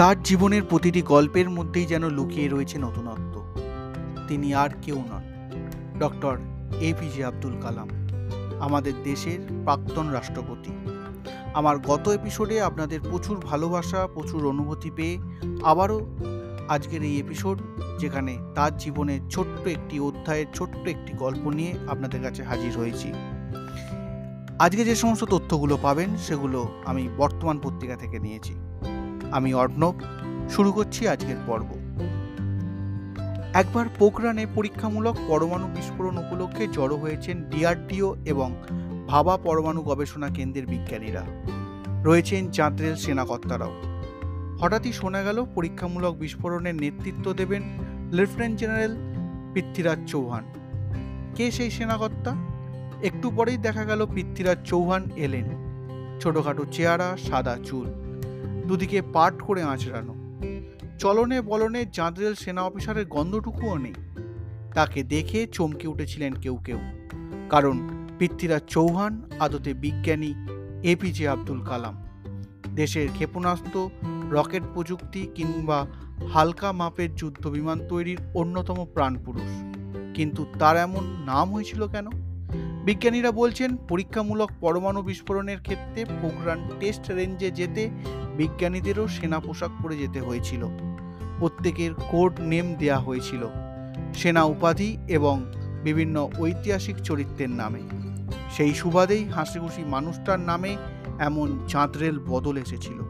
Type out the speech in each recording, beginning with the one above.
তার জীবনের প্রতিটি গল্পের মধ্যেই যেন লুকিয়ে রয়েছে নতুনত্ব। তিনি আর কেউ নন, doctor A APJ Abdul Kalam, আমাদের দেশের প্রাক্তন রাষ্ট্রপতি। আমার গত এপিসোডে আপনাদের প্রচুর ভালোবাসা, প্রচুর অনুভূতি পেয়ে আবারও আজকের এই এপিসোড, যেখানে তার জীবনের ছোট্ট একটি অধ্যায়ের ছোট্ট একটি গল্প নিয়ে আপনাদের কাছে হাজির হয়েছি। আজকে যে সমস্ত তথ্যগুলো পাবেন, সেগুলো আমি বর্তমান পত্রিকা থেকে নিয়েছি। আমি অর্ণব, শুরু করছি আজকের পর্ব। একবার পোখরানে পরীক্ষামূলক পরমাণু বিস্ফোরণ উপলক্ষে জড়ো হয়েছেন ডিআরডিও এবং ভাবা পরমাণু গবেষণা কেন্দ্রের বিজ্ঞানীরা। রয়েছেন চাঁদ্রেল সেনাকর্তারাও। হঠাৎই শোনা গেল, পরীক্ষামূলক বিস্ফোরণের নেতৃত্ব দেবেন লেফটেন্যান্ট জেনারেল পৃথ্বীরাজ চৌহান। কে সেই সেনাকর্তা? একটু পরেই দেখা গেল পৃথ্বীরাজ চৌহান এলেন। ছোটোখাটো চেহারা, সাদা চুল। দুদিকে পাট করে আঁচড়ানো চলনে বলনে জাঁদরেল সেনা অফিসারের গন্ধটুকুও নেই। তাকে দেখে চমকে উঠেছিলেন কেউ কেউ। কারণ পৃথ্বীরাজ চৌহান, আদতে বিজ্ঞানী এপিজে আব্দুল কালাম। দেশের ক্ষেপণাস্ত্র, রকেট প্রযুক্তি কিংবা হালকা মাপের যুদ্ধ বিমান তৈরির অন্যতম প্রাণপুরুষ। কিন্তু তার এমন নাম হয়েছিল কেন? বিজ্ঞানীরা বলছেন, পরীক্ষামূলক পরমাণু বিস্ফোরণের ক্ষেত্রে পোখরান টেস্ট রেঞ্জে যেতে বিজ্ঞানীদেরও সেনা পোশাক পরে যেতে হয়েছিল। প্রত্যেকের কোড নেম দেয়া হয়েছিল। সেনা উপাধি এবং বিভিন্ন ঐতিহাসিক চরিত্রের নামে। সেই সুবাদেই হাসিখুশি মানুষটার নামে এমন চাঁদরেল বদল এসেছিল।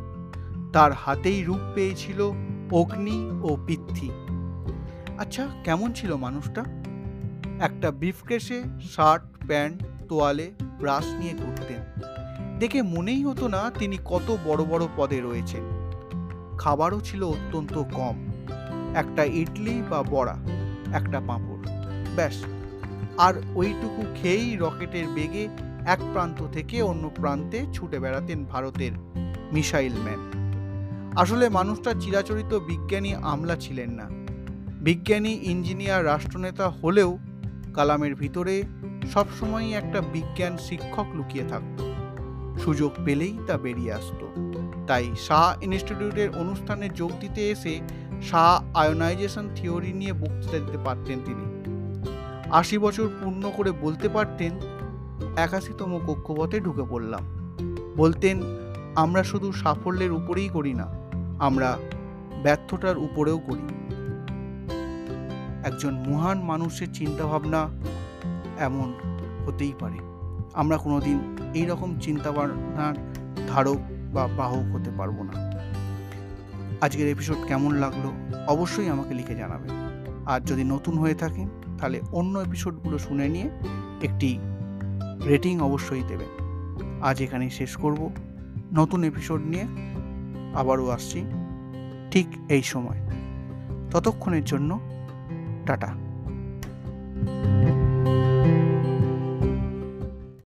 তার হাতেই রূপ পেয়েছিল অগ্নি ও পিথি। আচ্ছা কেমন ছিল মানুষটা? একটা ব্রিফকেসে শার্ট প্যান্ট তোয়ালে ব্রাশ নিয়ে ঘুরতেন। দেখে মনেই হতো না তিনি কত বড় বড় পদে রয়েছেন। খাবারও ছিল অত্যন্ত কম। একটা ইডলি বা বড়া, একটা পাঁপড়, ব্যাস। আর ওইটুকু খেয়েই রকেটের বেগে এক প্রান্ত থেকে অন্য প্রান্তে ছুটে বেড়াতেন ভারতের মিসাইল ম্যান। আসলে মানুষটা চিরাচরিত বিজ্ঞানী আমলা ছিলেন না। বিজ্ঞানী, ইঞ্জিনিয়ার, রাষ্ট্রনেতা হলেও কালামের ভিতরে সবসময়ই একটা বিজ্ঞান শিক্ষক লুকিয়ে থাকত। সুযোগ পেলেই তা বেরিয়ে আসতো। তাই শাহ ইনস্টিটিউটের অনুষ্ঠানে যোগ দিতে এসে শাহ আয়োনাইজেশন থিওরি নিয়ে বক্তৃতা দিতে পারতেন তিনি। আশি বছর পূর্ণ করে বলতে পারতেন, একাশিতম কক্ষপথে ঢুকে পড়লাম। বলতেন, আমরা শুধু সাফল্যের উপরেই করি না, আমরা ব্যর্থতার উপরেও করি। একজন মহান মানুষের চিন্তাভাবনা এমন হতেই পারে। আমরা কোনোদিন এই রকম চিন্তাভাবনার ধারক বা বাহক হতে পারব না। আজকের এপিসোড কেমন লাগল অবশ্যই আমাকে লিখে জানাবেন। আর যদি নতুন হয়ে থাকেন, তাহলে অন্য এপিসোডগুলো শুনে নিয়ে একটি রেটিং অবশ্যই দেবেন। আজ এখানেই শেষ করব। নতুন এপিসোড নিয়ে আবারও আসছি। ঠিক এই সময়। ততক্ষণের জন্য টাটা।